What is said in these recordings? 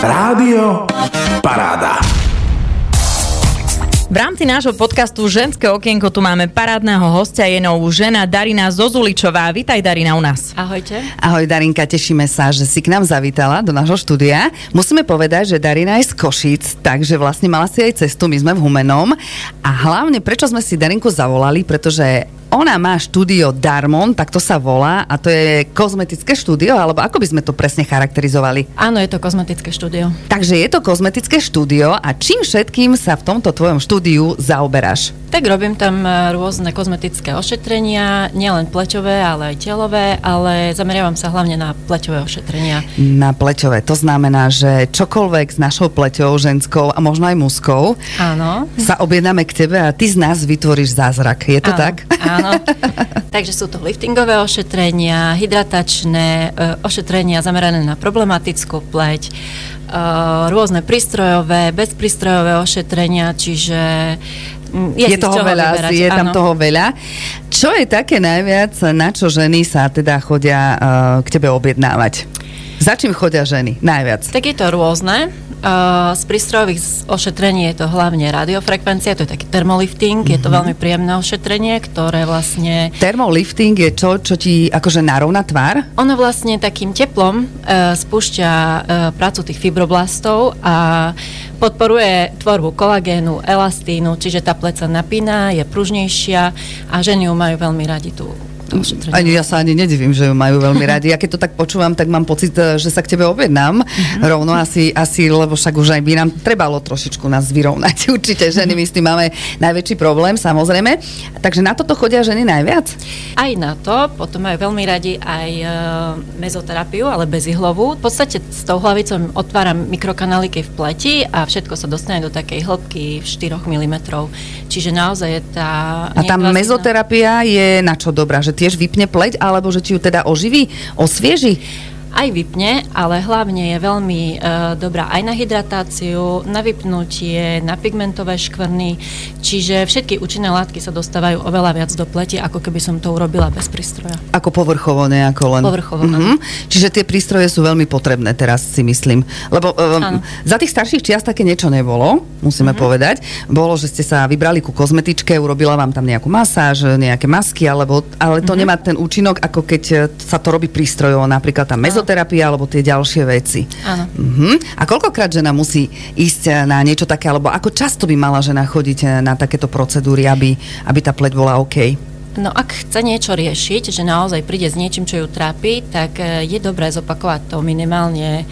Rádio Paráda. V rámci nášho podcastu Ženské okienko tu máme parádneho hostia, je novú žena Darina Zozuličová. Vítaj Darina u nás. Ahojte. Ahoj Darinka, tešíme sa, že si k nám zavítala do nášho štúdia. Musíme povedať, že Darina je z Košic, takže vlastne mala si aj cestu, my sme v Humenom. A hlavne, prečo sme si Darinku zavolali, pretože ona má štúdio Darmon, tak to sa volá, a to je kozmetické štúdio, alebo ako by sme to presne charakterizovali? Áno, je to kozmetické štúdio. Takže je to kozmetické štúdio a čím všetkým sa v tomto tvojom štúdiu zaoberáš? Tak robím tam e, rôzne kozmetické ošetrenia, nielen pleťové, ale aj telové, ale zameriavam sa hlavne na pleťové ošetrenia. Na pleťové, to znamená, že čokoľvek s našou pleťou, ženskou a možno aj mužskou, Áno. sa objednáme k tebe a ty z nás vytvoríš zázrak. Je to áno, tak? Áno. Takže sú to liftingové ošetrenia, hydratačné, e, ošetrenia zamerané na problematickú pleť, e, rôzne prístrojové, bezprístrojové ošetrenia, čiže mm, je, je toho veľa, vyberať, je tam áno. toho veľa. Čo je také najviac, na čo ženy sa teda chodia uh, k tebe objednávať? Za čím chodia ženy najviac? Tak je to rôzne. Uh, z prístrojových ošetrení je to hlavne radiofrekvencia, to je taký termolifting, mm-hmm. je to veľmi príjemné ošetrenie, ktoré vlastne Thermolifting je čo, čo ti akože narovná tvár? ono vlastne takým teplom uh, spúšťa uh, prácu tých fibroblastov a podporuje tvorbu kolagénu, elastínu, čiže tá pleca napína, je pružnejšia a ženy ju majú veľmi radi tú to ošetrenie. Ani ja sa ani nedivím, že ju majú veľmi radi. Ja keď to tak počúvam, tak mám pocit, eh, že sa k tebe objednám. Mhm. Rovno asi, asi, lebo však už aj by nám trebalo trošičku nás vyrovnať. Určite ženy, my s tým máme najväčší problém, samozrejme. Takže na toto chodia ženy najviac? Aj na to, potom majú veľmi radi aj e, mezoterapiu, ale bezihlovú. V podstate s tou hlavicou otváram mikrokanáliky v pleti a všetko sa dostane do takej hĺbky 4 mm. Čiže naozaj je tá... A tá mezoterapia je na čo dobrá? Že tiež vypne pleť, alebo že ti ju teda oživí, osvieži? Aj vypne, ale hlavne je veľmi e, dobrá aj na hydratáciu, na vypnutie, na pigmentové škvrny, čiže všetky účinné látky sa dostávajú oveľa viac do pleti, ako keby som to urobila bez prístroja. Ako povrchovo nejako len. Povrchovo, áno. Čiže tie prístroje sú veľmi potrebné teraz, si myslím. Lebo um, Áno. za tých starších čiast také niečo nebolo, musíme povedať. Bolo, že ste sa vybrali ku kozmetičke, urobila vám tam nejakú masáž, nejaké masky, alebo, ale to nemá ten účinok, ako keď e, sa to robí prístrojovo, napríklad tá mezoterapia alebo tie ďalšie veci. Áno. Mhm. A koľkokrát žena musí ísť na niečo také, alebo ako často by mala žena chodiť e, na takéto procedúry, aby, aby tá pleť bola OK? No ak chce niečo riešiť, že naozaj príde s niečím, čo ju trápi, tak e, je dobré zopakovať to minimálne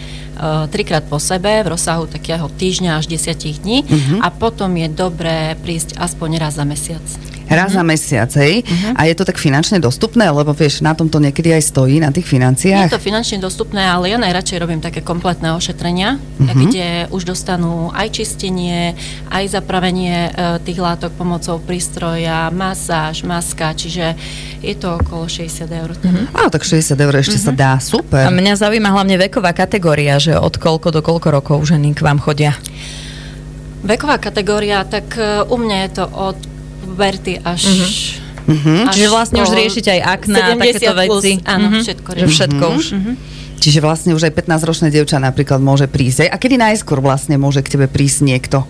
trikrát po sebe v rozsahu takého týždňa až desiatich dní Mhm. a potom je dobré prísť aspoň raz za mesiac. Raz za mesiac, hej? A je to tak finančne dostupné, lebo vieš, na tom to niekedy aj stojí, na tých Je financiách. to finančne dostupné, ale ja najradšej robím také kompletné ošetrenia, kde už dostanú aj čistenie, aj zapravenie e, tých látok pomocou prístroja, masáž, maska, čiže je to okolo 60 eur. Á, tak 60 eur ešte sa dá, super. A mňa zaujíma hlavne veková kategória, že od koľko do koľko rokov ženy k vám chodia. Veková kategória, tak e, u mňa je to od puberty až... Mhm. až Čiže vlastne už po riešiť aj akná, 70 takéto plus, veci. Áno, Mhm. všetko Že riešim. všetko už. Čiže vlastne už aj 15-ročné dievča napríklad môže prísť. A kedy najskôr vlastne môže k tebe prísť niekto?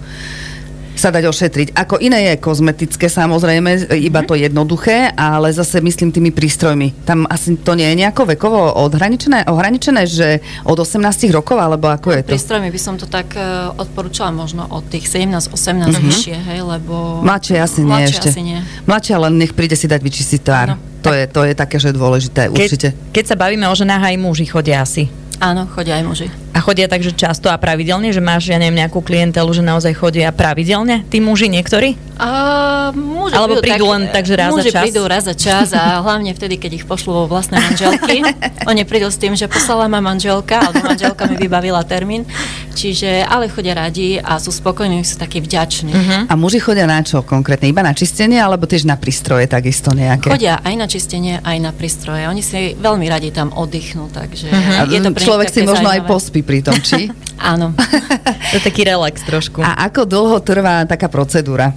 Sa dať ošetriť. Ako iné je kozmetické samozrejme, iba to jednoduché, ale zase myslím tými prístrojmi. Tam asi to nie je nejako vekovo odhraničené, ohraničené, že od 18 rokov, alebo ako je to? Prístrojmi by som to tak uh, odporúčala možno od tých 17-18 vyššie, hej, lebo... Mladšie asi nie Mladšie ešte. asi nie. Mladšie, len nech príde si dať vyčistiť tvár. Áno. To je, to je také, že dôležité, určite. Keď, keď sa bavíme o ženách, aj muži chodia asi. Áno, chodia aj muži. A chodia takže často a pravidelne, že máš, ja neviem, nejakú klientelu, že naozaj chodia pravidelne, tí muži niektorí? A, muži Alebo prídu len tak, že raz za muži čas? prídu raz za čas a hlavne vtedy, keď ich pošlú vo vlastné manželky. Oni prídu s tým, že poslala ma manželka, alebo manželka mi vybavila termín. Čiže, ale chodia radi a sú spokojní, sú takí vďační. Mhm. A muži chodia na čo konkrétne? Iba na čistenie, alebo tiež na prístroje takisto nejaké? Chodia aj na čistenie, aj na prístroje. Oni si veľmi radi tam oddychnú, takže A je to človek si možno aj zaujímavé. Pospí pri tom, či? Áno. To je taký relax trošku. A ako dlho trvá taká procedúra?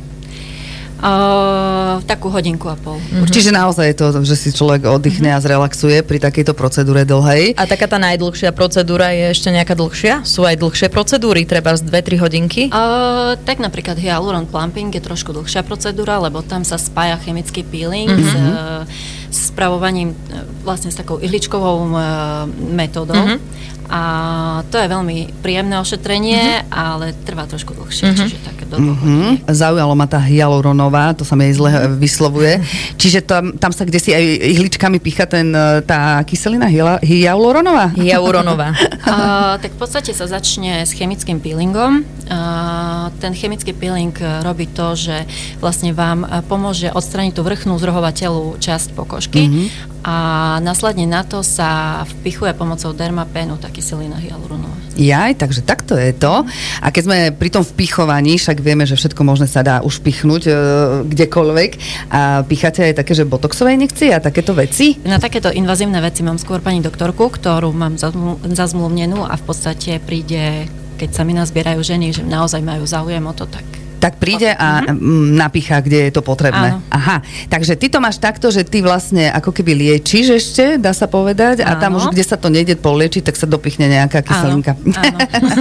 Uh, takú hodinku a pol. Mm-hmm. Čiže naozaj je to, že si človek oddychne mm-hmm. a zrelaxuje pri takejto procedúre dlhej. A taká tá najdlhšia procedúra je ešte nejaká dlhšia? Sú aj dlhšie procedúry, treba z 2-3 hodinky? Uh, tak napríklad hyaluron plumping je trošku dlhšia procedúra, lebo tam sa spája chemický peeling mm-hmm. s, s spravovaním vlastne s takou ihličkovou uh, metódou. Mm-hmm a to je veľmi príjemné ošetrenie, uh-huh. ale trvá trošku dlhšie, uh-huh. čiže také do uh-huh. Zaujalo ma tá hyaluronová, to sa mi aj zle uh-huh. vyslovuje. Čiže tam, tam sa kde si aj ihličkami pícha ten, e, tá kyselina hyaluronová? Hyaluronová. uh, tak v podstate sa začne s chemickým peelingom. Uh, ten chemický peeling robí to, že vlastne vám pomôže odstraniť tú vrchnú zrohovateľú časť pokožky uh-huh a následne na to sa vpichuje pomocou dermapénu tá kyselina hyaluronová. Jaj, takže takto je to. A keď sme pri tom vpichovaní, však vieme, že všetko možné sa dá už pichnúť e, kdekoľvek. A picháte aj také, že botoxové injekcie a takéto veci? Na takéto invazívne veci mám skôr pani doktorku, ktorú mám zazmluvnenú a v podstate príde, keď sa mi nazbierajú ženy, že naozaj majú záujem o to, tak tak príde a uh-huh. napícha, kde je to potrebné. Áno. Aha, takže ty to máš takto, že ty vlastne ako keby liečíš ešte, dá sa povedať, Áno. a tam už, kde sa to nejde poliečiť, tak sa dopichne nejaká kyselinka. Áno. Áno.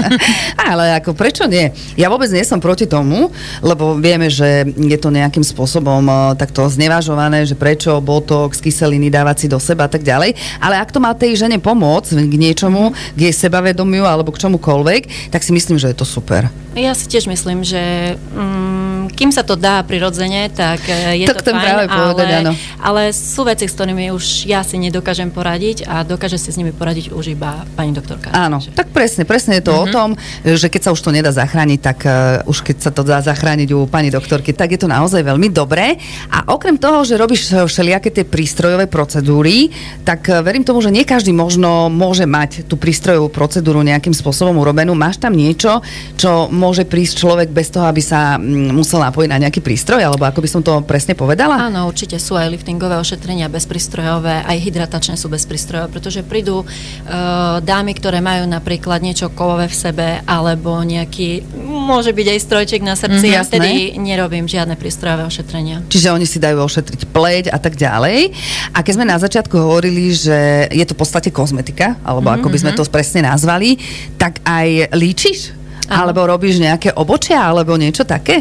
Ale ako prečo nie? Ja vôbec nie som proti tomu, lebo vieme, že je to nejakým spôsobom e, takto znevažované, že prečo botox, kyseliny dávať si do seba a tak ďalej. Ale ak to má tej žene pomôcť k niečomu, k jej sebavedomiu alebo k čomukoľvek, tak si myslím, že je to super. Ja si tiež myslím, že mm, kým sa to dá prirodzene, tak e, je tak to fajn, práve povedať, ale, áno. ale sú veci, s ktorými už ja si nedokážem poradiť a dokáže si s nimi poradiť už iba pani doktorka. Áno, že... tak presne, presne je to mm-hmm. o mhm. tom, že keď sa už to nedá zachrániť, tak uh, už keď sa to dá zachrániť u pani doktorky, tak je to naozaj veľmi dobré. A okrem toho, že robíš všelijaké tie prístrojové procedúry, tak uh, verím tomu, že nie každý možno môže mať tú prístrojovú procedúru nejakým spôsobom urobenú. Máš tam niečo, čo môže prísť človek bez toho, aby sa mm, musel napojiť na nejaký prístroj, alebo ako by som to presne povedala? Áno, určite sú aj liftingové ošetrenia bezprístrojové, aj hydratačné sú bezprístrojové, pretože prídu uh, dámy, ktoré majú napríklad niečo kovové v sebe, alebo nejaký, môže byť aj strojček na srdci, mm, a vtedy nerobím žiadne prístrojové ošetrenia. Čiže oni si dajú ošetriť pleť a tak ďalej. A keď sme na začiatku hovorili, že je to v podstate kozmetika, alebo mm-hmm. ako by sme mhm. to presne nazvali, tak aj líčiš? Alebo robíš nejaké obočia, alebo niečo také?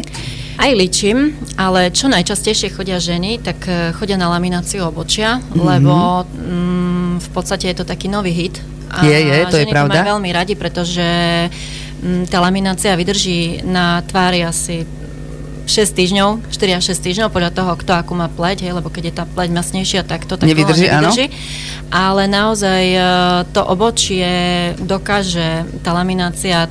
Aj ličím, ale čo najčastejšie chodia ženy, tak eh, chodia na lamináciu obočia, mm-hmm. lebo mm, v podstate je to taký nový hit. A je, je, to je pravda. To veľmi radi, pretože mm, tá laminácia vydrží na tvári asi 6 týždňov, 4 až 6 týždňov, podľa toho, kto akú má pleť, hej, lebo keď je tá pleť masnejšia, tak to tak nevydrží, nevydrží. Ale naozaj eh, to obočie dokáže, tá laminácia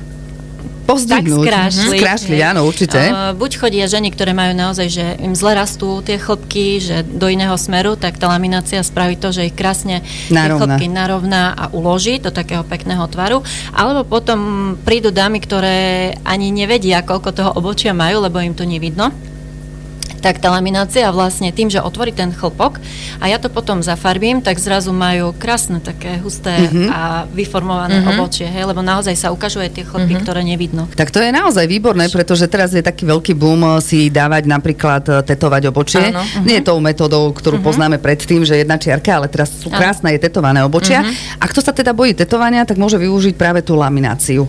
Pozdvihnúť. Tak skrášliť. Skrášliť, áno, určite. Uh, buď chodia ženy, ktoré majú naozaj, že im zle rastú tie chlopky, že do iného smeru, tak tá laminácia spraví to, že ich krásne narovná. tie chlopky narovná a uloží do takého pekného tvaru. Alebo potom prídu dámy, ktoré ani nevedia, koľko toho obočia majú, lebo im to nevidno tak tá laminácia vlastne tým, že otvorí ten chlpok a ja to potom zafarbím, tak zrazu majú krásne také husté mm-hmm. a vyformované mm-hmm. obočie, hej, lebo naozaj sa ukážuje tie chlpy, mm-hmm. ktoré nevidno. Tak to je naozaj výborné, pretože teraz je taký veľký boom si dávať napríklad e, tetovať obočie. Áno. Mm-hmm. Nie je tou metodou, ktorú mm-hmm. poznáme predtým, že jedna čiarka, ale teraz sú krásne je tetované obočia. Mm-hmm. A kto sa teda bojí tetovania, tak môže využiť práve tú lamináciu.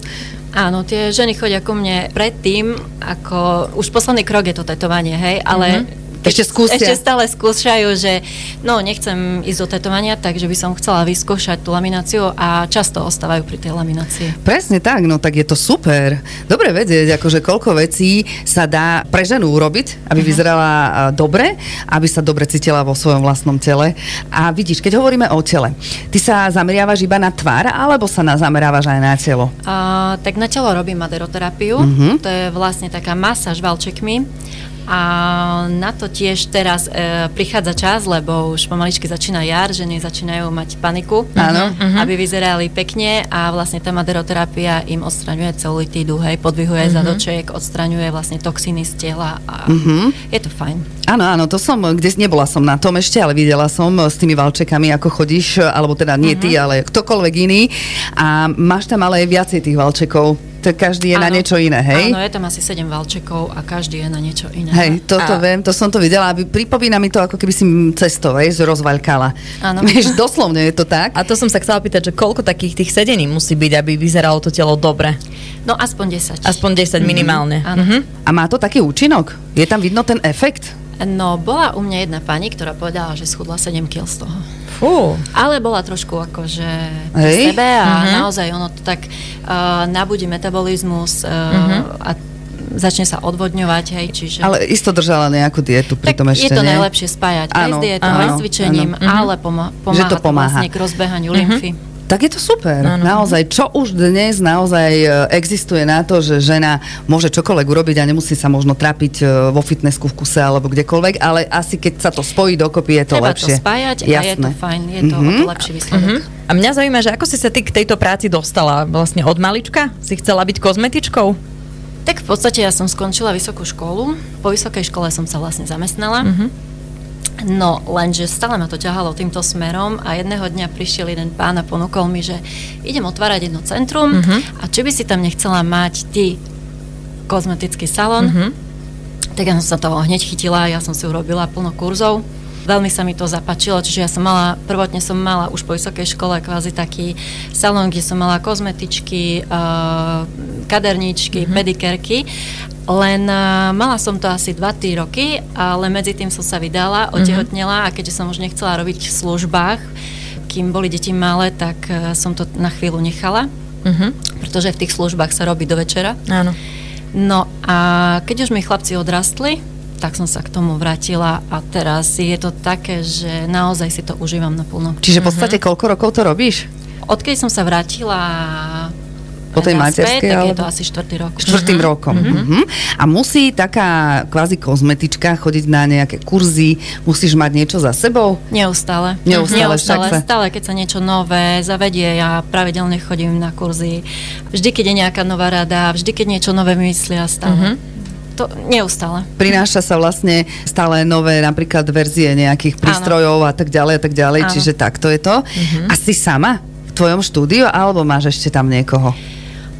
Áno, tie ženy chodia ku mne predtým, ako už posledný krok je to tetovanie, hej, ale mm-hmm ešte skúsia. Ešte stále skúšajú, že no, nechcem ísť do tetovania, takže by som chcela vyskúšať tú lamináciu a často ostávajú pri tej laminácii. Presne tak, no tak je to super. Dobre vedieť, akože koľko vecí sa dá pre ženu urobiť, aby uh-huh. vyzerala dobre, aby sa dobre cítila vo svojom vlastnom tele. A vidíš, keď hovoríme o tele, ty sa zameriavaš iba na tvár, alebo sa na, zamerávaš aj na telo? Uh, tak na telo robím maderoterapiu. Uh-huh. To je vlastne taká masáž valčekmi a na to tiež teraz e, prichádza čas, lebo už pomaličky začína jar, ženy začínajú mať paniku, Áno. Uh-huh. aby vyzerali pekne a vlastne tá maderoterapia im odstraňuje celulitídu, hej, podvihuje uh-huh. zadoček, odstraňuje vlastne toxiny z tela a uh-huh. je to fajn. Áno, áno, to som, kde nebola som na tom ešte, ale videla som s tými valčekami, ako chodíš, alebo teda nie uh-huh. ty, ale ktokoľvek iný. A máš tam ale aj viacej tých valčekov. To každý je na Áno. niečo iné, hej? Áno, je tam asi 7 valčekov a každý je na niečo iné. Hej, toto A- viem, to som to videla. aby- Pripomína mi to, ako keby si cestou, hej, rozvaľkala. Áno. Vieš, doslovne je to tak. A to som sa chcela pýtať, že koľko takých tých sedení musí byť, aby vyzeralo to telo dobre? No aspoň 10. Aspoň 10 minimálne. Áno. Mhm. A má to taký účinok? Je tam vidno ten efekt? No, bola u mňa jedna pani, ktorá povedala, že schudla 7 kg z toho. Fú. Ale bola trošku akože Hej. pri sebe a Mhm. naozaj ono to tak uh, nabudí metabolizmus uh, Mhm. a začne sa odvodňovať, hej, čiže... Ale isto držala nejakú dietu tak pritom ešte, je to nie? najlepšie spájať aj Áno, s dietou, áno, aj s cvičením, áno. Mhm. ale pomá- pomáha Že to to, pomáha. vlastne k rozbehaniu lymfy. Tak je to super. Áno. Naozaj, čo už dnes naozaj e, existuje na to, že žena môže čokoľvek urobiť a nemusí sa možno trapiť e, vo fitnessku v kuse alebo kdekoľvek, ale asi keď sa to spojí dokopy, je to Treba lepšie. to spájať a je to fajn, je to Mhm. o to lepší výsledok. Mhm. A mňa zaujíma, že ako si sa ty k tejto práci dostala? Vlastne od malička? Si chcela byť kozmetičkou? Tak v podstate ja som skončila vysokú školu, po vysokej škole som sa vlastne zamestnala. Mhm. No, lenže stále ma to ťahalo týmto smerom a jedného dňa prišiel jeden pán a ponúkol mi, že idem otvárať jedno centrum Mhm. a či by si tam nechcela mať ty kozmetický salon, Mhm. tak ja som sa toho hneď chytila, ja som si urobila plno kurzov. Veľmi sa mi to zapáčilo, čiže ja som mala, prvotne som mala už po vysokej škole kvázi taký salón, kde som mala kozmetičky, uh, kaderníčky, mm-hmm. pedikérky, len uh, mala som to asi 2-3 roky, ale medzi tým som sa vydala, otehotnela a keďže som už nechcela robiť v službách, kým boli deti malé, tak uh, som to na chvíľu nechala, Mhm. pretože v tých službách sa robí do večera. Áno. No a keď už mi chlapci odrastli, tak som sa k tomu vrátila a teraz je to také, že naozaj si to užívam naplno. Čiže v podstate koľko rokov to robíš? Odkedy som sa vrátila Po tej materskej, tak je to asi štvrtý rok. Štvrtým rokom. Mhm. A musí taká kvázi kozmetička chodiť na nejaké kurzy, musíš mať niečo za sebou? Neustále. Neustále, však Neustále. sa- Stále, keď sa niečo nové zavedie, ja pravidelne chodím na kurzy. Vždy, keď je nejaká nová rada, vždy, keď niečo nové vymyslia, stále. To neustále. Prináša sa vlastne stále nové napríklad verzie nejakých prístrojov a tak ďalej a tak ďalej, Áno. čiže takto je to. A si sama v tvojom štúdiu alebo máš ešte tam niekoho?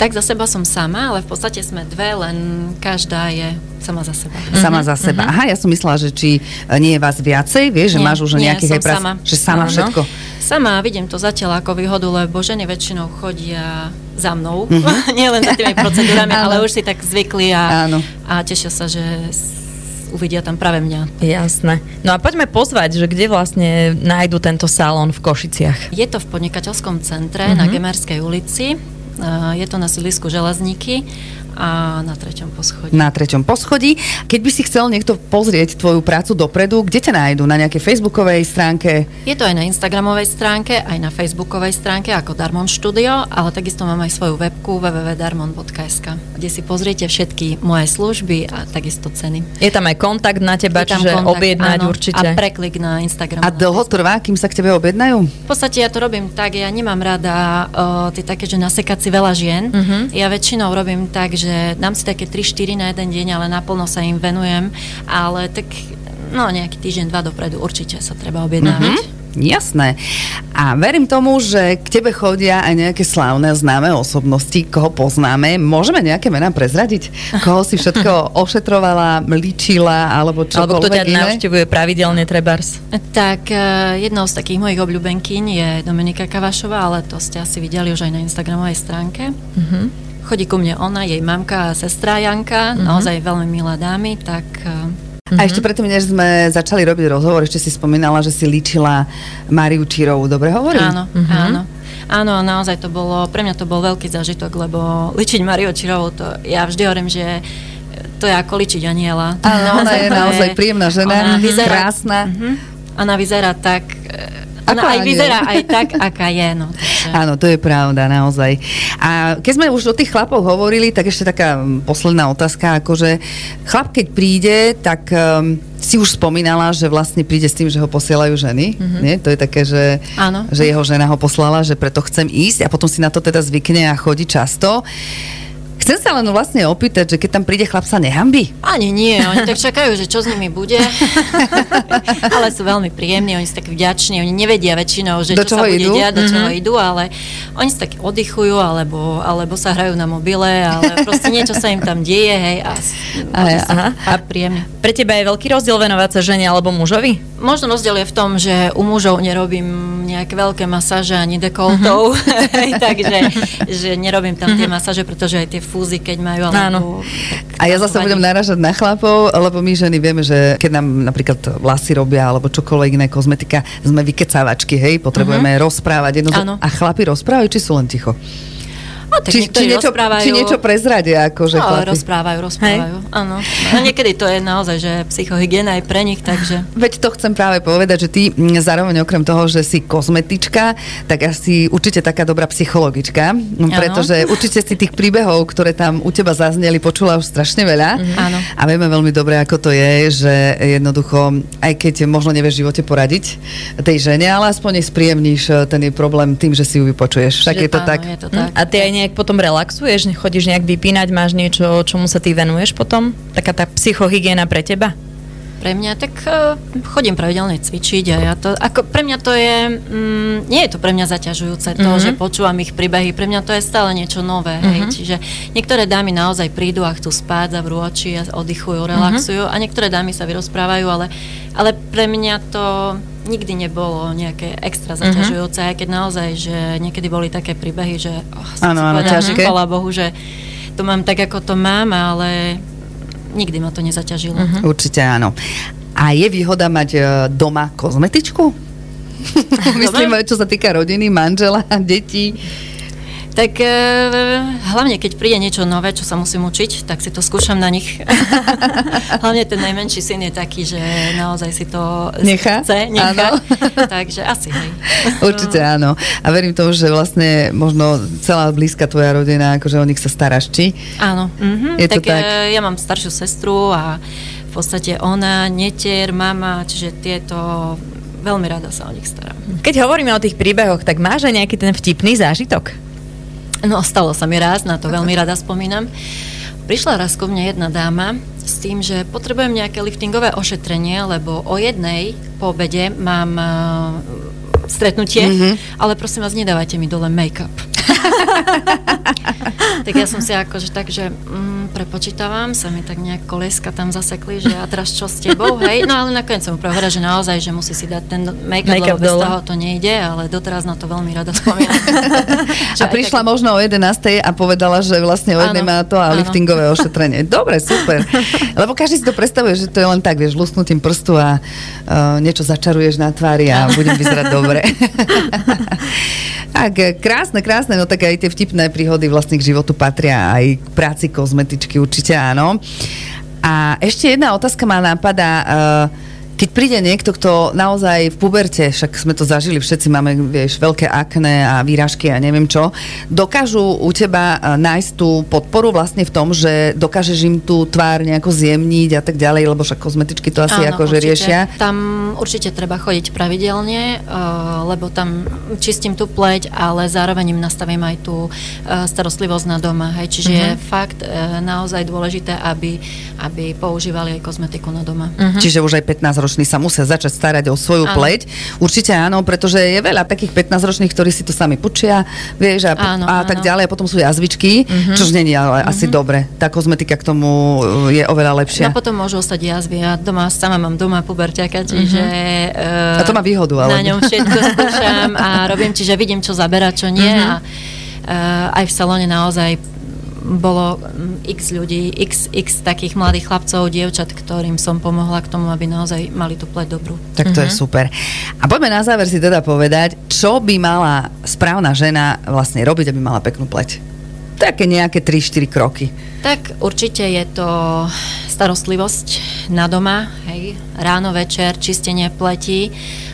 Tak za seba som sama, ale v podstate sme dve, len každá je sama za seba. Sama za seba. Aha, ja som myslela, že či e, nie je vás viacej, vieš, že Nie, máš už nie, nejakých som aj sama. že sama Áno. všetko. Sama vidím to zatiaľ ako výhodu, lebo ženy väčšinou chodia za mnou, Mhm. nie len za tými procedúrami, ale už si tak zvykli a, Áno. a tešia sa, že uvidia tam práve mňa. Jasné. No a poďme pozvať, že kde vlastne nájdu tento salón v Košiciach. Je to v podnikateľskom centre Mhm. na Gemerskej ulici, je to na sídlisku Železníky a na treťom poschodí. Na treťom poschodí. Keď by si chcel niekto pozrieť tvoju prácu dopredu, kde ťa nájdu? Na nejakej facebookovej stránke? Je to aj na Instagramovej stránke, aj na Facebookovej stránke ako Darmon Studio, ale takisto mám aj svoju webku www.darmon.sk, kde si pozriete všetky moje služby a takisto ceny. Je tam aj kontakt na teba, Je čiže kontakt, objednať áno, určite. A preklik na Instagram. A dlho trvá, kým sa k tebe objednajú? V podstate ja to robím tak, ja nemám rada uh, tie také, že nasekať si veľa žien. Mhm. Ja väčšinou robím tak, že dám si také 3-4 na jeden deň, ale naplno sa im venujem. Ale tak, no nejaký týždeň, dva dopredu určite sa treba objednávať. Mhm. Jasné. A verím tomu, že k tebe chodia aj nejaké slávne známe osobnosti, koho poznáme. Môžeme nejaké mená prezradiť? Koho si všetko ošetrovala, ličila, alebo čo Alebo kto ťa iné? navštevuje pravidelne, trebárs. Tak eh, jednou z takých mojich obľúbenkyň je Dominika Kavašová, ale to ste asi videli už aj na Instagramovej stránke. Mhm. Chodí ku mne ona, jej mamka a sestra Janka, naozaj veľmi milé dámy, tak eh, A ešte predtým, než sme začali robiť rozhovor, ešte si spomínala, že si líčila Mariu Čírovú. Dobre hovorím? áno, áno. Áno, naozaj to bolo, pre mňa to bol veľký zážitok, lebo ličiť Mariu Čirovú, to ja vždy hovorím, že to je ako ličiť aniela. Áno, ona je naozaj príjemná žena, ona vyzerá, krásna. Mhm. Ona vyzerá tak, eh, Ako ona aj vyzerá aj tak, aká je. No, takže. Áno, to je pravda, naozaj. A keď sme už o tých chlapov hovorili, tak ešte taká mm, posledná otázka, akože chlap, keď príde, tak um, si už spomínala, že vlastne príde s tým, že ho posielajú ženy. Mm-hmm. Nie? To je také, že, Áno. že jeho žena ho poslala, že preto chcem ísť a potom si na to teda zvykne a chodí často. Chcem sa len vlastne opýtať, že keď tam príde chlap, sa nehambí? Ani nie, oni tak čakajú, že čo s nimi bude. ale sú veľmi príjemní, oni sú tak vďační, oni nevedia väčšinou, že Do čo sa bude idú? diať, do čoho Mhm. idú, ale oni sa tak oddychujú, alebo, alebo sa hrajú na mobile, ale proste niečo sa im tam deje, hej, a, A- aha. fakt príjemní. Pre teba je veľký rozdiel venovať sa žene alebo mužovi? Možno rozdiel je v tom, že u mužov nerobím nejaké veľké masáže ani dekoltov, Mhm. takže že nerobím tam tie masáže, pretože aj tie fúzy, keď majú, alebo... Áno. A ja zase budem naražať na chlapov, lebo my ženy vieme, že keď nám napríklad vlasy robia alebo čokoľvek iné kozmetika, sme vykecávačky, hej, potrebujeme rozprávať. Jedno a chlapi rozprávajú, či sú len ticho? No, tak Či, či, niečo, rozprávajú... či niečo prezradia, akože no, chlapi? rozprávajú, rozprávajú, áno. No, niekedy to je naozaj, že psychohygiena aj pre nich, takže... Veď to chcem práve povedať, že ty zároveň okrem toho, že si kozmetička, tak asi určite taká dobrá psychologička, no, pretože určite si tých príbehov, ktoré tam u teba zazneli, počula už strašne veľa. Áno. A vieme veľmi dobre, ako to je, že jednoducho, aj keď možno nevieš v živote poradiť tej žene, ale aspoň spríjemníš eh, ten jej problém tým, že si ju vypočuješ. Tak Že je to áno, tak. Je to tak. A ty aj nejak potom relaxuješ, chodíš nejak vypínať, máš niečo, čomu sa ty venuješ potom? Taká tá psychohygiena pre teba? Pre mňa, tak uh, chodím pravidelne cvičiť a ja to, ako pre mňa to je, mm, nie je to pre mňa zaťažujúce to, Mhm. že počúvam ich príbehy, pre mňa to je stále niečo nové, hej, Mhm. čiže niektoré dámy naozaj prídu a chcú spať, zavrú oči a oddychujú, relaxujú a niektoré dámy sa vyrozprávajú, ale, ale pre mňa to nikdy nebolo nejaké extra zaťažujúce, aj keď naozaj, že niekedy boli také príbehy, že oh, som áno, povedala, ťažké. že chvála Bohu, že to mám tak, ako to mám, ale nikdy ma to nezaťažilo. Mhm. Určite áno. A je výhoda mať eh, doma kozmetičku? Myslím, čo sa týka rodiny, manžela, detí. Tak e, hlavne, keď príde niečo nové, čo sa musím učiť, tak si to skúšam na nich. hlavne ten najmenší syn je taký, že naozaj si to Nechá? chce, nechá. Áno. Takže asi hej. Určite áno. A verím tomu, že vlastne možno celá blízka tvoja rodina, akože o nich sa staráš, či? Áno. Mhm. Je to tak, tak? e, ja mám staršiu sestru a v podstate ona, netier, mama, čiže tieto veľmi rada sa o nich starám. Keď hovoríme o tých príbehoch, tak máš aj nejaký ten vtipný zážitok? No, stalo sa mi raz, na to veľmi rada spomínam. Prišla raz ku mne jedna dáma s tým, že potrebujem nejaké liftingové ošetrenie, lebo o jednej po obede mám uh, stretnutie, mm-hmm. ale prosím vás, nedávajte mi dole make-up. tak ja som si akože tak, že mm, prepočítavam, sa mi tak nejak kolieska tam zasekli, že a teraz čo s tebou, hej? No ale nakoniec som povedala, že naozaj, že musí si dať ten make-up, Make-up lebo bez dole. toho to nejde, ale doteraz na to veľmi rada spomínam. A prišla tak- možno o 11. a povedala, že vlastne o jednej má to a áno. liftingové ošetrenie. Dobre, super. Lebo každý si to predstavuje, že to je len tak, vieš, lusnutím prstu a uh, niečo začaruješ na tvári a budem vyzerať dobre. Tak, eh, krásne, krásne, no tak aj tie vtipné príhody vlastne k životu patria aj k práci kozmetičky, určite áno. A ešte jedna otázka ma napadá. Uh, keď príde niekto, kto naozaj v puberte, však sme to zažili, všetci máme, vieš, veľké akné a výražky a neviem čo, dokážu u teba eh, nájsť tú podporu vlastne v tom, že dokážeš im tú tvár nejako zjemniť a tak ďalej, lebo však kozmetičky to asi Áno, akože určite. riešia. Tam určite treba chodiť pravidelne, uh, lebo tam čistím tú pleť, ale zároveň im nastavím aj tú uh, starostlivosť na doma. Hej. Čiže Mhm. je fakt naozaj dôležité, aby, aby používali aj kozmetiku na doma. Uh-huh. Čiže už aj 15-roční sa musia začať starať o svoju Áno. pleť. Určite áno, pretože je veľa takých 15-ročných, ktorí si to sami pučia, vieš, a, Áno, a tak áno. ďalej, a potom sú jazvičky, uh-huh. čož není ale asi dobre. Tá kozmetika k tomu uh, je oveľa lepšia. No potom môžu ostať jazvy. Ja doma sama mám doma puberťaka, čiže... Uh, A to má výhodu, ale- Na ňom všetko skúšam a robím, čiže vidím, čo zabera, čo nie. A uh, aj v salóne naozaj bolo mm, x ľudí, x, x takých mladých chlapcov, dievčat, ktorým som pomohla k tomu, aby naozaj mali tú pleť dobrú. Tak to je super. A poďme na záver si teda povedať, čo by mala správna žena vlastne robiť, aby mala peknú pleť. Také nejaké 3-4 kroky. Tak určite je to starostlivosť na doma, hej, ráno, večer, čistenie pleti.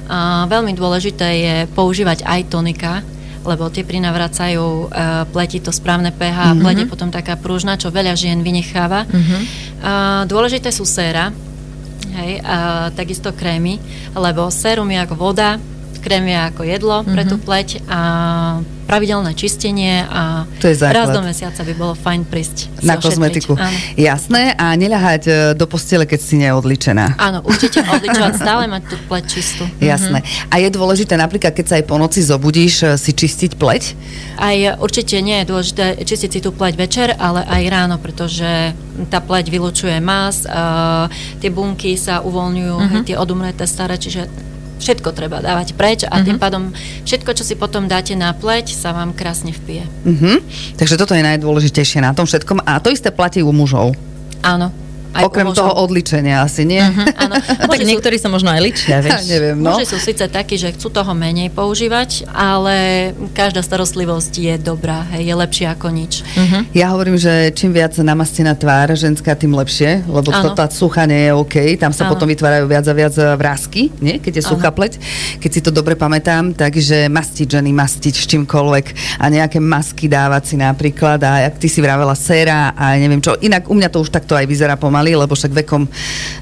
A veľmi dôležité je používať aj tonika, lebo tie prinavracajú uh, pleti to správne pH a Mhm. pleť je potom taká pružná, čo veľa žien vynecháva. Uh, dôležité sú séra, hej, a takisto krémy, lebo sérum je ako voda, krém je ako jedlo pre tú pleť a pravidelné čistenie a To je základ. raz do mesiaca by bolo fajn prísť Na kozmetiku. Áno. Jasné. A neľahať e, do postele, keď si neodličená. Áno, určite odličovať, stále mať tú pleť čistú. Jasné. A je dôležité napríklad, keď sa aj po noci zobudíš, e, si čistiť pleť? Aj určite nie je dôležité čistiť si tú pleť večer, ale aj ráno, pretože tá pleť vylučuje mas, uh, tie bunky sa uvoľňujú, Mhm. uh-huh. tie odumreté staré, čiže všetko treba dávať preč a Mhm. tým pádom všetko, čo si potom dáte na pleť, sa vám krásne vpije. Mhm. Takže toto je najdôležitejšie na tom všetkom. A to isté platí u mužov. Áno. Aj Okrem toho odličenia asi, nie? Áno. A tak sú- niektorí sa možno aj ličia, vieš. Neviem, no. Muži sú síce takí, že chcú toho menej používať, ale každá starostlivosť je dobrá, hej, je lepšia ako nič. Mhm. Ja hovorím, že čím viac namastená tvár ženská, tým lepšie, lebo to Áno. tá sucha nie je OK. Tam sa Áno. potom vytvárajú viac a viac vrásky, nie? keď je suchá Áno. pleť, keď si to dobre pamätám. Takže mastiť ženy, mastiť s čímkoľvek a nejaké masky dávať si napríklad a jak ty si vravela séra a neviem čo. Inak u mňa to už takto aj vyzerá pomaly, lebo však vekom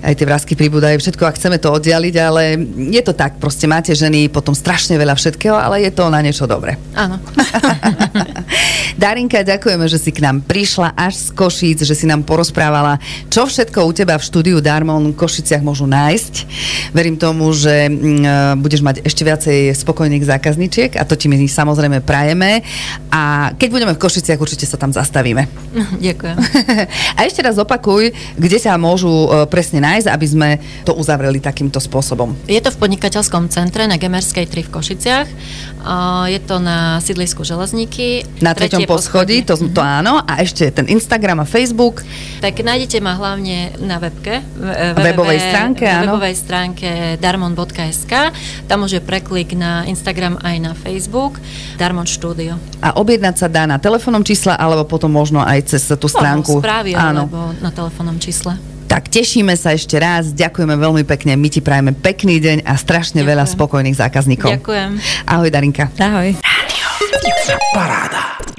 aj tie vrásky pribúdajú všetko a chceme to oddialiť, ale je to tak, proste máte ženy potom strašne veľa všetkého, ale je to na niečo dobre. Áno. Darinka, ďakujeme, že si k nám prišla až z Košíc, že si nám porozprávala, čo všetko u teba v štúdiu Darmon v Košiciach môžu nájsť. Verím tomu, že mm, budeš mať ešte viacej spokojných zákazníčiek a to ti my samozrejme prajeme. A keď budeme v Košiciach, určite sa tam zastavíme. Ďakujem. a ešte raz opakuj, kde sa môžu e, presne nájsť, aby sme to uzavreli takýmto spôsobom. Je to v podnikateľskom centre na Gemerskej 3 v Košiciach. Je to na sídlisku Železníky. Na treťom poschodí, to, to áno. A ešte ten Instagram a Facebook. Tak nájdete ma hlavne na webke. w- Webovej stránke, áno. webovej stránke darmon.sk. Tam už je preklik na Instagram aj na Facebook. Darmon Studio. A objednať sa dá na telefónnom čísle, alebo potom možno aj cez tú stránku. Možno správy, Áno. alebo na telefónnom čísle. Tak tešíme sa ešte raz, ďakujeme veľmi pekne, my ti prajeme pekný deň a strašne Ďakujem. veľa spokojných zákazníkov. Ďakujem. Ahoj Darinka. Ahoj. Paráda.